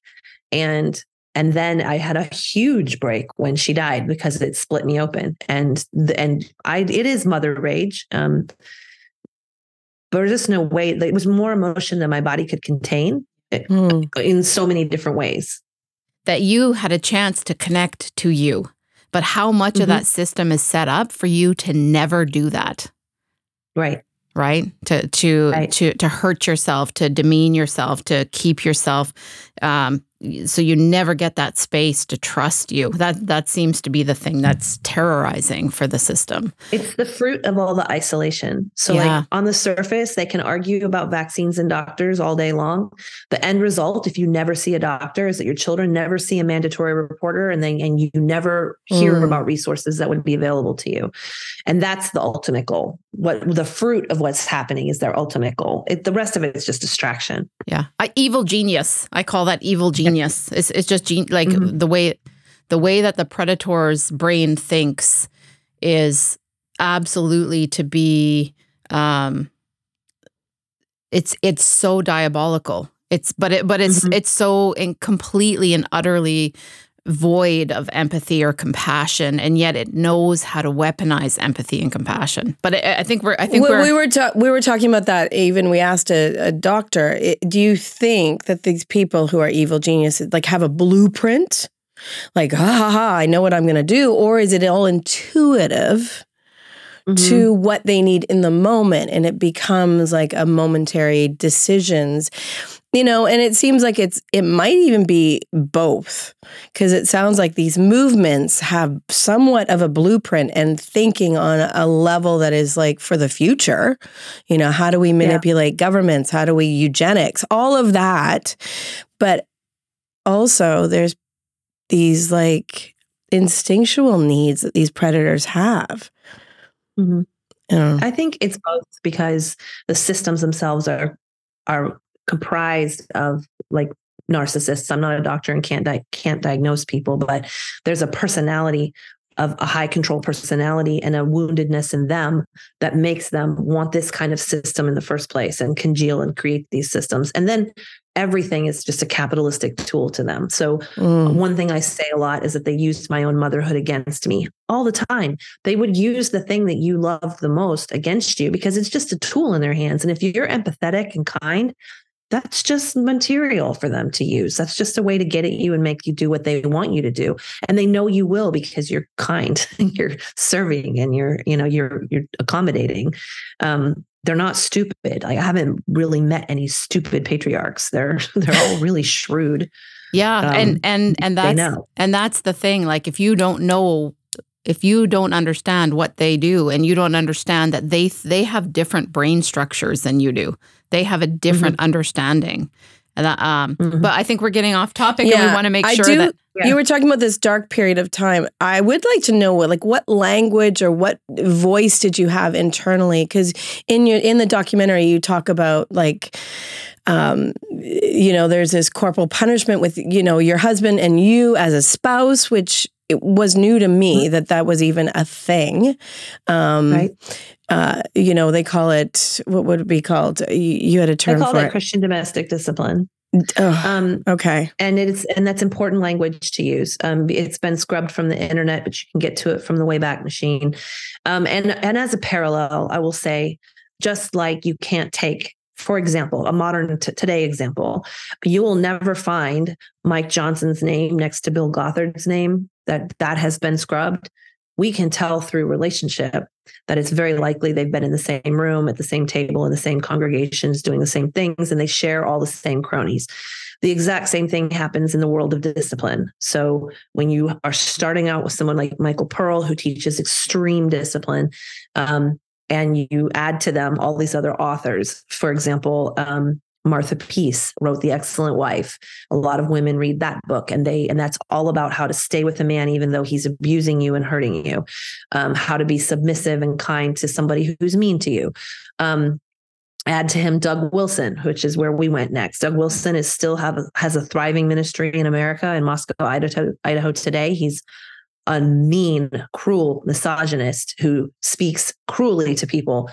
and and then I had a huge break when she died because it split me open. And the, and I it is mother rage. Um, but there's just no way. It was more emotion than my body could contain mm. in so many different ways. That you had a chance to connect to you, but how much mm-hmm. of that system is set up for you to never do that? Right right to to right. to to hurt yourself to demean yourself to keep yourself um, so you never get that space to trust you. That that seems to be the thing that's terrorizing for the system. It's the fruit of all the isolation. So yeah. like on the surface they can argue about vaccines and doctors all day long. The end result if you never see a doctor is that your children never see a mandatory reporter and then and you never hear mm. about resources that would be available to you. And that's the ultimate goal. What the fruit of what's happening is their ultimate goal. It, the rest of it is just distraction. Yeah. I, evil genius. I call that evil genius genius. It's it's just gen- like mm-hmm. the way the way that the predator's brain thinks is absolutely to be um it's it's so diabolical. It's but it but it's mm-hmm. it's so in completely and utterly void of empathy or compassion, and yet it knows how to weaponize empathy and compassion. But I, I think we're I think we were ta- we were talking about that. Even we asked a, a doctor, do you think that these people who are evil geniuses like have a blueprint? Like, ha ha ha, I know what I'm going to do, or is it all intuitive? Mm-hmm. to what they need in the moment and it becomes like a momentary decisions you know and it seems like it's it might even be both because it sounds like these movements have somewhat of a blueprint and thinking on a level that is like for the future you know how do we manipulate yeah. governments how do we eugenics all of that but also there's these like instinctual needs that these predators have. Mm-hmm. I think it's both because the systems themselves are are comprised of like narcissists. I'm not a doctor and can't di- can't diagnose people, but there's a personality of a high control personality and a woundedness in them that makes them want this kind of system in the first place and congeal and create these systems. And then everything is just a capitalistic tool to them. So mm. one thing I say a lot is that they used my own motherhood against me all the time. They would use the thing that you love the most against you because it's just a tool in their hands. And if you're empathetic and kind, that's just material for them to use. That's just a way to get at you and make you do what they want you to do. And they know you will because you're kind and you're serving and you're, you know, you're you're accommodating. Um, they're not stupid. Like, I haven't really met any stupid patriarchs. They're they're all really shrewd. Yeah, um, and and and that's and that's the thing. Like if you don't know if you don't understand what they do and you don't understand that they they have different brain structures than you do they have a different mm-hmm. understanding. Um, mm-hmm. But I think we're getting off topic, yeah, and we want to make sure do, that yeah. you were talking about this dark period of time. I would like to know what, like, what language or what voice did you have internally? Because in your in the documentary, you talk about like um, you know, there's this corporal punishment with, you know, your husband and you as a spouse, which it was new to me mm-hmm. that that was even a thing. Um, right. Uh, you know, they call it, what would it be called? You, you had a term call for it. it. Christian domestic discipline. Oh, um, okay. And it's and that's important language to use. Um, it's been scrubbed from the internet, but you can get to it from the Wayback Machine. Um, and and as a parallel, I will say, just like you can't take for example, a modern t- today example, you will never find Mike Johnson's name next to Bill Gothard's name. That that has been scrubbed. We can tell through relationship that it's very likely they've been in the same room, at the same table, in the same congregations, doing the same things, and they share all the same cronies. The exact same thing happens in the world of discipline. So when you are starting out with someone like Michael Pearl, who teaches extreme discipline, um, and you add to them all these other authors. For example, um, Martha Peace wrote The Excellent Wife. A lot of women read that book, and they and that's all about how to stay with a man even though he's abusing you and hurting you, um, how to be submissive and kind to somebody who's mean to you. Um, add to him Doug Wilson, which is where we went next. Doug Wilson is still have has a thriving ministry in America in Moscow, Idaho, Idaho today. He's a mean, cruel misogynist who speaks cruelly to people.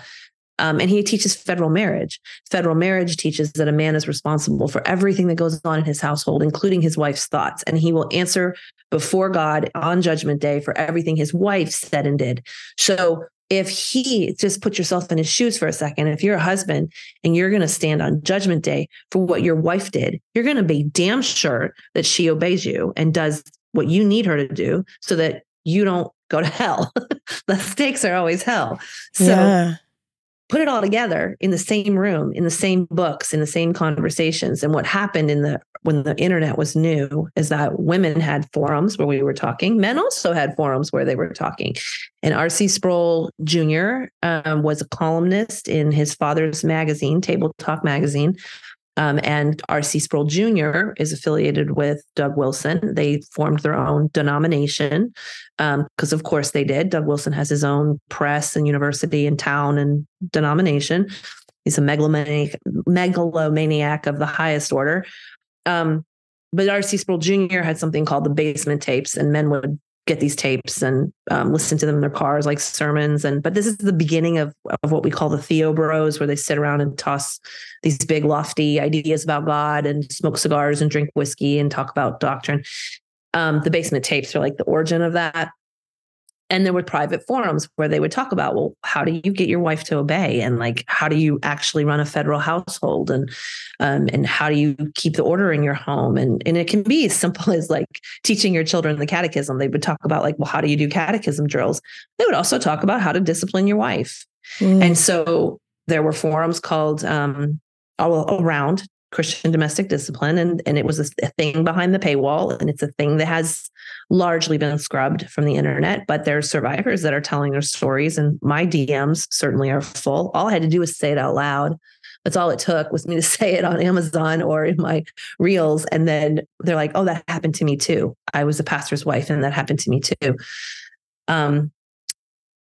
Um, and he teaches federal marriage. Federal marriage teaches that a man is responsible for everything that goes on in his household, including his wife's thoughts. And he will answer before God on judgment day for everything his wife said and did. So if he just put yourself in his shoes for a second, if you're a husband and you're going to stand on judgment day for what your wife did, you're going to be damn sure that she obeys you and does what you need her to do so that you don't go to hell. the stakes are always hell. So yeah. Put it all together in the same room, in the same books, in the same conversations. And what happened in the when the internet was new is that women had forums where we were talking. Men also had forums where they were talking. And R.C. Sproul Jr. Um, was a columnist in his father's magazine, Table Talk magazine, um, and R.C. Sproul Jr. is affiliated with Doug Wilson. They formed their own denomination because, um, of course, they did. Doug Wilson has his own press and university and town and denomination. He's a megalomaniac, megalomaniac of the highest order. Um, but R.C. Sproul Jr. had something called the basement tapes, and men would get these tapes and um, listen to them in their cars like sermons. And but this is the beginning of, of what we call the theo bros where they sit around and toss these big lofty ideas about god and smoke cigars and drink whiskey and talk about doctrine. Um, the basement tapes are like the origin of that and there were private forums where they would talk about well how do you get your wife to obey? And like how do you actually run a federal household? And um, and how do you keep the order in your home? And and it can be as simple as like teaching your children the catechism. They would talk about like well how do you do catechism drills? They would also talk about how to discipline your wife. Mm. and so there were forums called um, all around Christian domestic discipline, and and it was a thing behind the paywall, and it's a thing that has largely been scrubbed from the internet. But there's survivors that are telling their stories, and my DMs certainly are full. All I had to do was say it out loud. That's all it took was me to say it on Amazon or in my reels. And then they're like, oh, that happened to me too. I was a pastor's wife and that happened to me too. Um,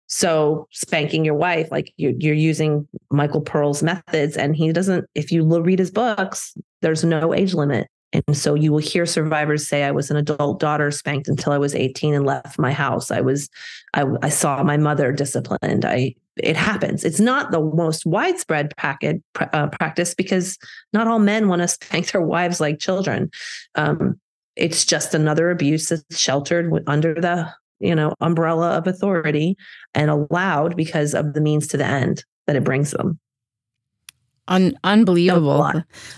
so spanking your wife, like you're, you're using Michael Pearl's methods, and he doesn't. If you read his books, there's no age limit, and so you will hear survivors say, "I was an adult daughter spanked until I was 18 and left my house. I was, I, I saw my mother disciplined. I it happens. It's not the most widespread packet, uh, practice because not all men want to spank their wives like children. Um, it's just another abuse that's sheltered under the you know umbrella of authority and allowed because of the means to the end that it brings them. Un- unbelievable.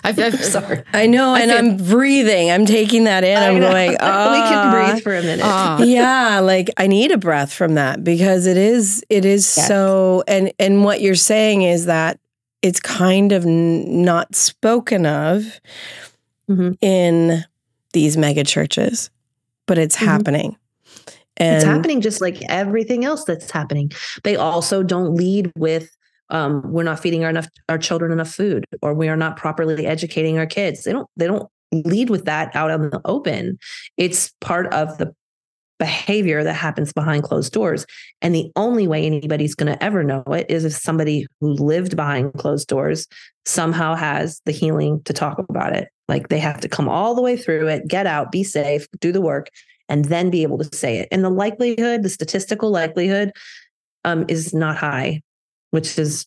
I've, I've, Sorry. I know, and I am breathing. I'm taking that in. I'm going, oh. we can breathe for a minute. Uh, yeah, like I need a breath from that because it is, it is yes. so, and, and what you're saying is that it's kind of n- not spoken of mm-hmm. in these mega churches, but it's mm-hmm. happening. And it's happening just like everything else that's happening. They also don't lead with um, we're not feeding our enough our children enough food or we are not properly educating our kids. They don't they don't lead with that out in the open. It's part of the behavior that happens behind closed doors. And the only way anybody's going to ever know it is if somebody who lived behind closed doors somehow has the healing to talk about it. Like they have to come all the way through it get out be safe do the work and then be able to say it and the likelihood the statistical likelihood um, is not high which is,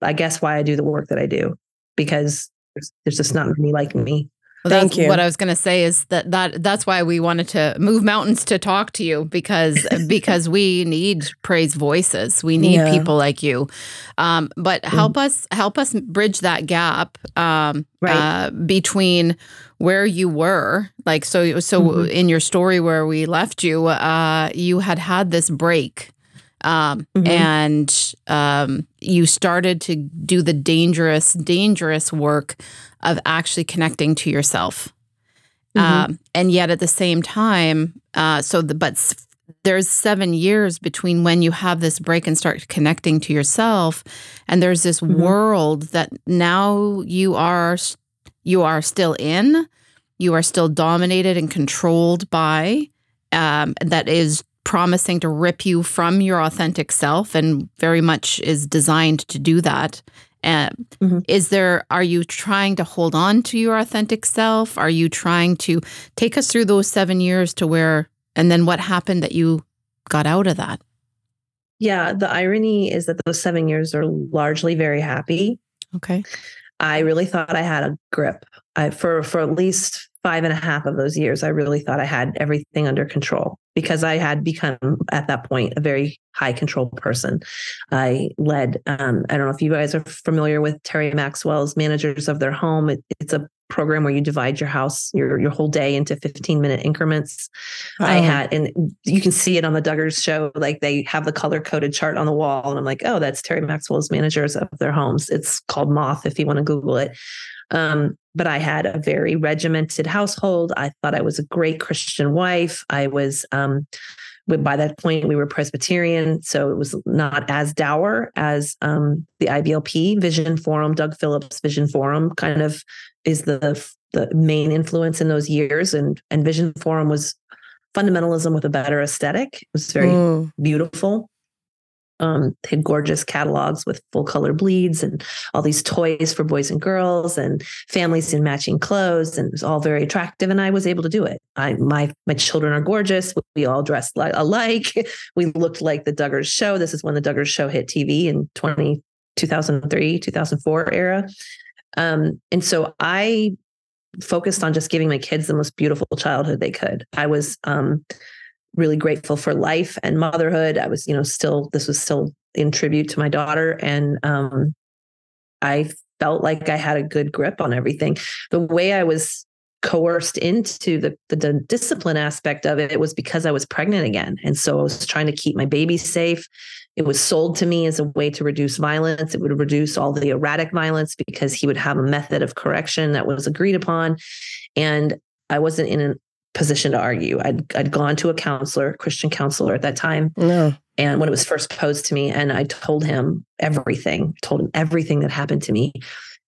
I guess, why I do the work that I do because there's, there's just not many like me. Well, Thank you. What I was going to say is that that that's why we wanted to move mountains to talk to you because because we need praise voices. We need yeah. people like you. Um, but help mm. us help us bridge that gap um, right. uh, between where you were. Like so so mm-hmm. in your story where we left you, uh, you had had this break um, mm-hmm. and um, you started to do the dangerous, dangerous work of actually connecting to yourself. Mm-hmm. Um, and yet at the same time, uh, so the, but there's seven years between when you have this break and start connecting to yourself, and there's this mm-hmm. world that now you are you are still in, you are still dominated and controlled by. Um, that is promising to rip you from your authentic self and very much is designed to do that. Uh, mm-hmm. Is there, are you trying to hold on to your authentic self? Are you trying to take us through those seven years to where, and then what happened that you got out of that? Yeah, the irony is that those seven years are largely very happy. Okay. I really thought I had a grip. I, for for at least five and a half of those years, I really thought I had everything under control because I had become at that point a very high control person. I led, um, I don't know if you guys are familiar with Teri Maxwell's Managers of Their Home. It, it's a program where you divide your house, your, your whole day into 15 minute increments. I had, and you can see it on the Duggars show, like they have the color coded chart on the wall. And I'm like, oh, that's Teri Maxwell's Managers of Their Homes. It's called Moth if you want to Google it. Um, but I had a very regimented household. I thought I was a great Christian wife. I was, um, by that point, we were Presbyterian, so it was not as dour as um, the IBLP Vision Forum. Doug Phillips Vision Forum kind of is the the main influence in those years, and and Vision Forum was fundamentalism with a better aesthetic. It was very mm. beautiful um, had gorgeous catalogs with full color bleeds and all these toys for boys and girls and families in matching clothes and it was all very attractive and I was able to do it. I my my children are gorgeous. We all dressed like alike. We looked like the Duggars show. This is when the Duggars show hit TV in 20, 2003, 2004 era. Um, and so I focused on just giving my kids the most beautiful childhood they could. I was um, really grateful for life and motherhood. I was, you know, still, this was still in tribute to my daughter. And um, I felt like I had a good grip on everything. The way I was coerced into the, the, the discipline aspect of it, it was because I was pregnant again. And so I was trying to keep my baby safe. It was sold to me as a way to reduce violence. It would reduce all the erratic violence because he would have a method of correction that was agreed upon. And I wasn't in an position to argue. I'd I'd gone to a counselor, Christian counselor at that time. No. and when it was first posed to me and i told him everything told him everything that happened to me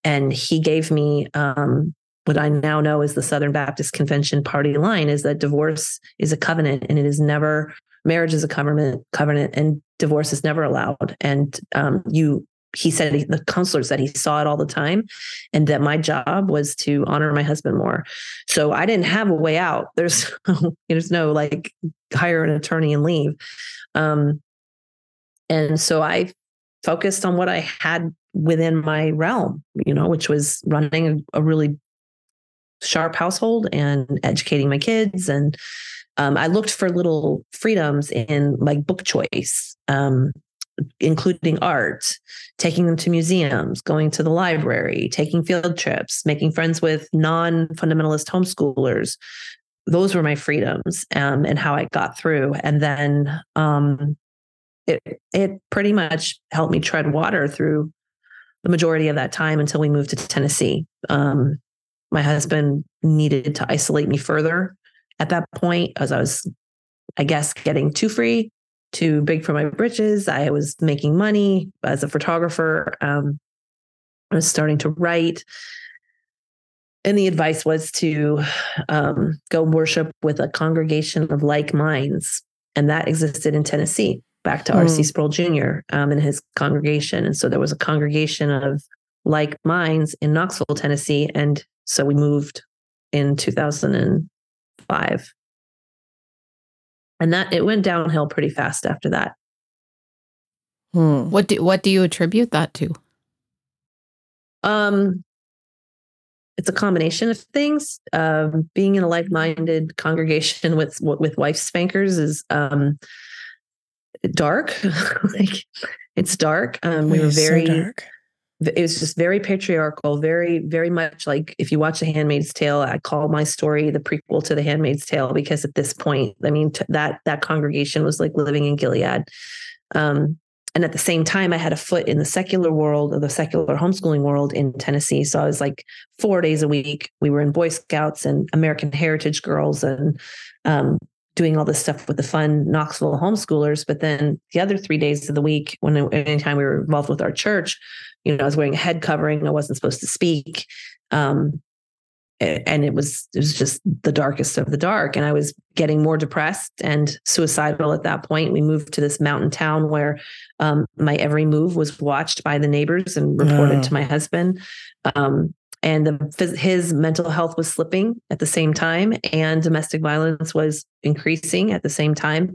and he gave me um, what i now know is the southern baptist convention party line is that divorce is a covenant and it is never marriage is a covenant covenant and divorce is never allowed and um, you he said he, the counselor said he saw it all the time and that my job was to honor my husband more. So i didn't have a way out. There's there's no like hire an attorney and leave. Um, and so i focused on what i had within my realm you know which was running a, a really sharp household and educating my kids. And um, i looked for little freedoms in like book choice. Um, including art, taking them to museums, going to the library, taking field trips, making friends with non fundamentalist homeschoolers. Those were my freedoms um, and how I got through. And then um, it, it pretty much helped me tread water through the majority of that time until we moved to Tennessee. Um, my husband needed to isolate me further at that point as I was, I guess, getting too free too big for my britches. I was making money as a photographer. Um, I was starting to write. And the advice was to um, go worship with a congregation of like minds. And that existed in Tennessee, back to mm. R.C. Sproul Jr. Um, and his congregation. And so there was a congregation of like minds in Knoxville, Tennessee. And so we moved in 2005 and that it went downhill pretty fast after that. Hmm. What do what do you attribute that to? Um, it's a combination of things. Um, being in a like-minded congregation with with wife spankers is um, dark. like it's dark. Um, we were very so it was just very patriarchal, very, very much like if you watch The Handmaid's Tale, I call my story the prequel to The Handmaid's Tale because at this point, I mean, t- that that congregation was like living in Gilead. Um, and at the same time, I had a foot in the secular world or the secular homeschooling world in Tennessee. So I was like four days a week. We were in Boy Scouts and American Heritage Girls and um, doing all this stuff with the fun Knoxville homeschoolers. But then the other three days of the week, when anytime we were involved with our church, you know, I was wearing a head covering. I wasn't supposed to speak. Um, and it was it was just the darkest of the dark and i was getting more depressed and suicidal at that point we moved to this mountain town where um, my every move was watched by the neighbors and reported oh. to my husband um, and the, his mental health was slipping at the same time and domestic violence was increasing at the same time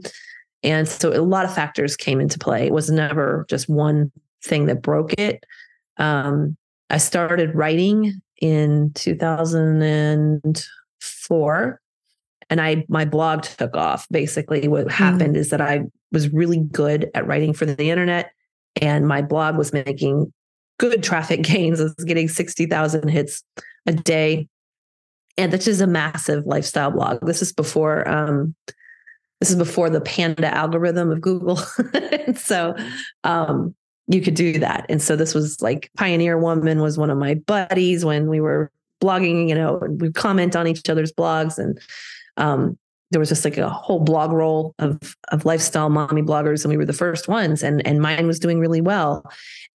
and so a lot of factors came into play it was never just one thing that broke it um, I started writing in 2004 and I my blog took off. Basically, what mm. happened is that I was really good at writing for the internet, and my blog was making good traffic gains. I was getting sixty thousand hits a day, and this is a massive lifestyle blog. This is before um, this is before the panda algorithm of Google, so um, you could do that. And so this was like Pioneer Woman was one of my buddies when we were blogging, you know, we comment on each other's blogs and um, there was just like a whole blog roll of of lifestyle mommy bloggers and we were the first ones and and mine was doing really well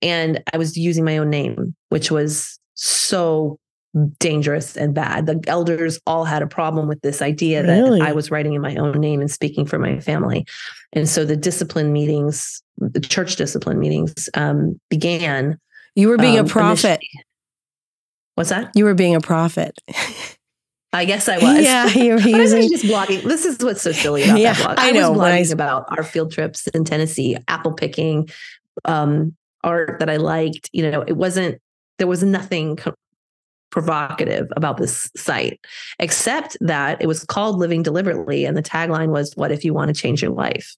and I was using my own name which was so dangerous and bad. The elders all had a problem with this idea really? that I was writing in my own name and speaking for my family. And so the discipline meetings, the church discipline meetings um, began. You were being um, a prophet. Initially. What's that? You were being a prophet. I guess I was. Yeah, you were using... I was just blogging. This is what's so silly about yeah, that blog. I, I know, was blogging I... about our field trips in Tennessee, apple picking, um, art that I liked. You know, it wasn't there was nothing provocative about this site, except that it was called Living Deliberately. And the tagline was, What if you want to change your life?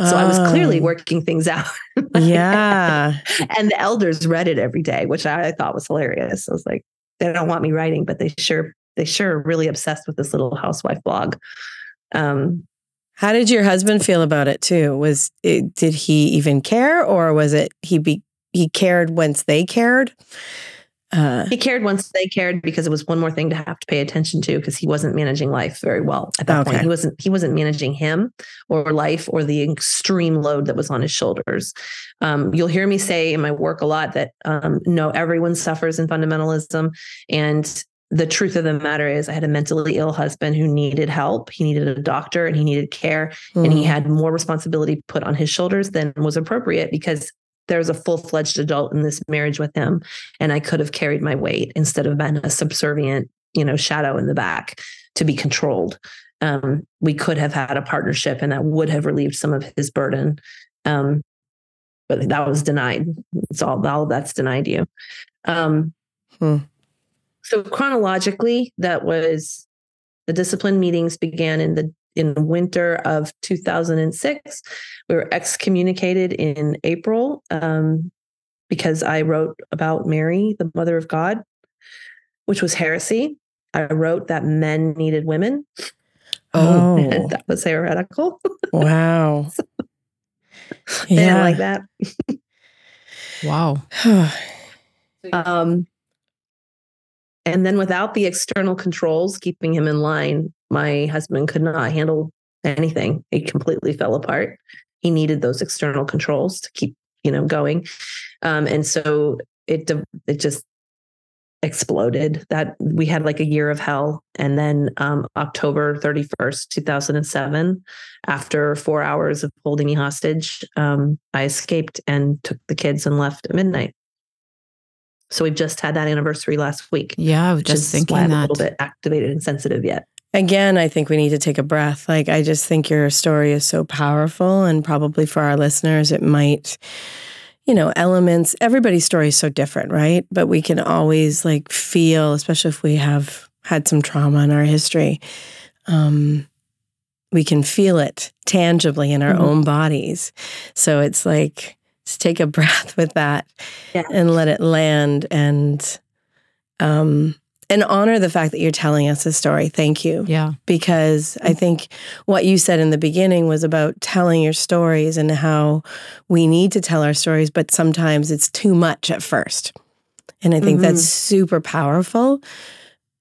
So oh. I was clearly oh. working things out. yeah. and the elders read it every day, which I thought was hilarious. I was like, they don't want me writing, but they sure, they sure are really obsessed with this little housewife blog. Um, how did your husband feel about it too? Was it, did he even care, or was it he be he cared once they cared? Uh, he cared once they cared because it was one more thing to have to pay attention to because he wasn't managing life very well at that Okay. point. He wasn't he wasn't managing him or life or the extreme load that was on his shoulders. Um, you'll hear me say in my work a lot that um, no, everyone suffers in fundamentalism, and the truth of the matter is, I had a mentally ill husband who needed help. He needed a doctor and he needed care, and he mm, had more responsibility put on his shoulders than was appropriate because there's a full-fledged adult in this marriage with him and i could have carried my weight instead of been a subservient you know shadow in the back to be controlled. Um, we could have had a partnership and that would have relieved some of his burden. Um, but that was denied. It's all all that's denied you. Um, Hmm. so chronologically that was the discipline meetings began in the in the winter of 2006 we were excommunicated in april um, because i wrote about mary the mother of god which was heresy i wrote that men needed women Oh. and that was heretical wow. didn't Yeah. like that Wow. Um, and then without the external controls keeping him in line, my husband could not handle anything. It completely fell apart. He needed those external controls to keep, you know, going. Um, and so it it just exploded. That we had like a year of hell, and then um, October thirty first, two thousand and seven, after four hours of holding me hostage, um, I escaped and took the kids and left at midnight. So we've just had that anniversary last week. Yeah, I was just thinking I'm a little bit activated and sensitive yet. Again, I think we need to take a breath. Like, I just think your story is so powerful, and probably for our listeners, it might, you know, elements. Everybody's story is so different, right? But we can always like feel, especially if we have had some trauma in our history, um, we can feel it tangibly in our Mhm. own bodies. So it's like, just take a breath with that Yeah. and let it land and, um, and honor the fact that you're telling us a story. Thank you Yeah. because I think what you said in the beginning was about telling your stories and how we need to tell our stories, but sometimes it's too much at first. And I think that's super powerful.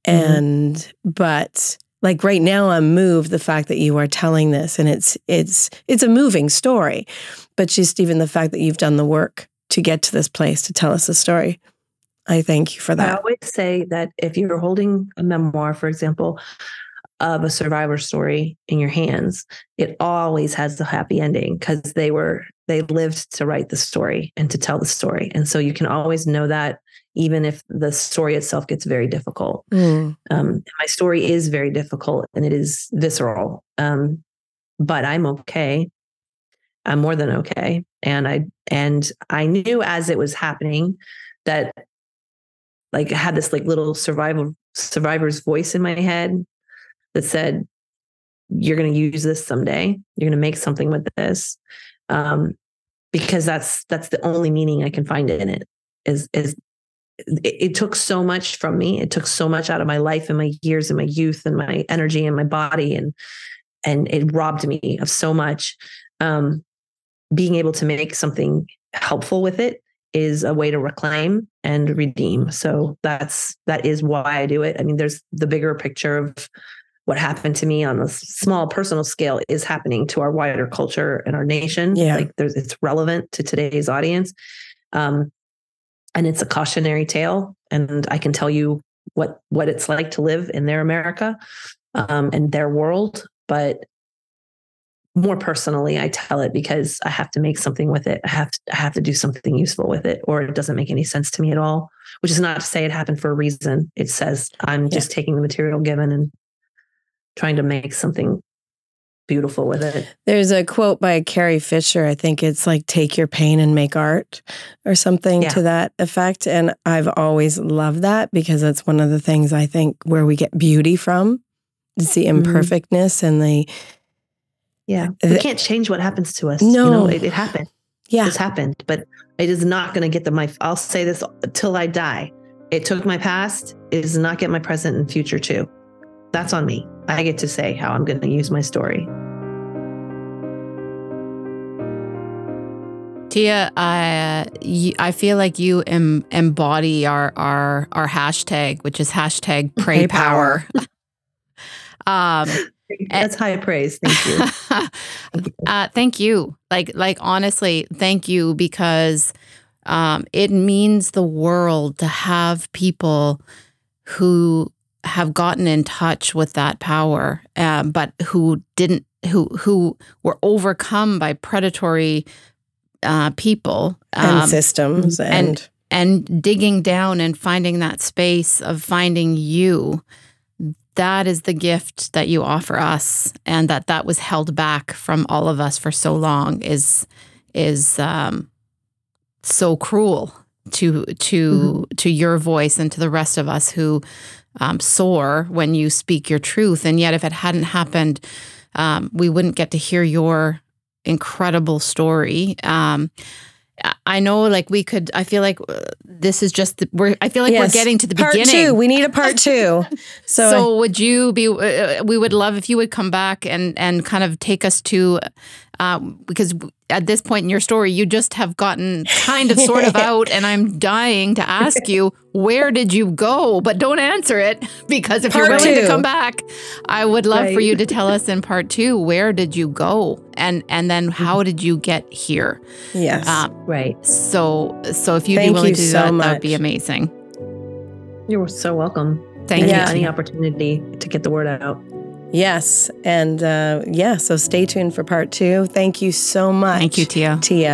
And but like right now I'm moved the fact that you are telling this and it's it's it's a moving story. But just even the fact that you've done the work to get to this place to tell us the story. I thank you for that. I always say that if you're holding a memoir, for example, of a survivor story in your hands, it always has a happy ending because they were they lived to write the story and to tell the story. And so you can always know that even if the story itself gets very difficult. Mm, Um, my story is very difficult and it is visceral, um, but I'm okay. I'm more than okay, and I and I knew as it was happening that like I had this like little survival survivor's voice in my head that said, "You're going to use this someday. You're going to make something with this," um, because that's that's the only meaning I can find in it. Is is it, it took so much from me. It took so much out of my life and my years and my youth and my energy and my body and and it robbed me of so much. Um, being able to make something helpful with it is a way to reclaim and redeem. So that's that is why I do it. I mean, there's the bigger picture of what happened to me on a small personal scale is happening to our wider culture and our nation. Yeah. Like there's it's relevant to today's audience. Um, and it's a cautionary tale. And I can tell you what what it's like to live in their America um, and their world. But more personally, I tell it because I have to make something with it. I have to I have to do something useful with it, or it doesn't make any sense to me at all. Which is not to say it happened for a reason. It says I'm just taking the material given and trying to make something beautiful with it. There's a quote by Carrie Fisher. I think it's like take your pain and make art or something Yeah. to that effect. And I've always loved that because that's one of the things I think where we get beauty from. It's the Mhm. imperfectness and the Yeah, The- we can't change what happens to us. you No. know, it, it happened. yeah. This happened, but it is not going to get the my. I'll say this till I die. It took my past. It does not get my present and future too. That's on me. I get to say how I'm going to use my story. Tia, I I feel like you em, embody our our our hashtag, which is hashtag prey, prey power. power. um, That's high praise. Thank you. uh, thank you. Like like honestly, thank you because um, it means the world to have people who have gotten in touch with that power, uh, but who didn't, who who were overcome by predatory uh, people um, and systems and, and and digging down and finding that space of finding you that is the gift that you offer us and that that was held back from all of us for so long is is um, so cruel to to mm-hmm. to your voice and to the rest of us who um, soar when you speak your truth and yet if it hadn't happened um, we wouldn't get to hear your incredible story um, I know, like we could. I feel like uh, this is just. The, we're. I feel like yes. we're getting to the part beginning. Two. We need a part two. So, so would you be? Uh, uh, we would love if you would come back and and kind of take us to, um, because at this point in your story, you just have gotten kind of sort of out, and I'm dying to ask you, where did you go? But don't answer it because if part you're willing two. to come back, I would love right. for you to tell us in part two, where did you go? And and then how did you get here? Yes. Um, right. So so if you'd Thank be willing to do so that, that would be amazing. You're so welcome. Thank you. Any opportunity to get the word out. Yes. And uh, yeah, so stay tuned for part two. Thank you so much. Thank you, Tia. Tia.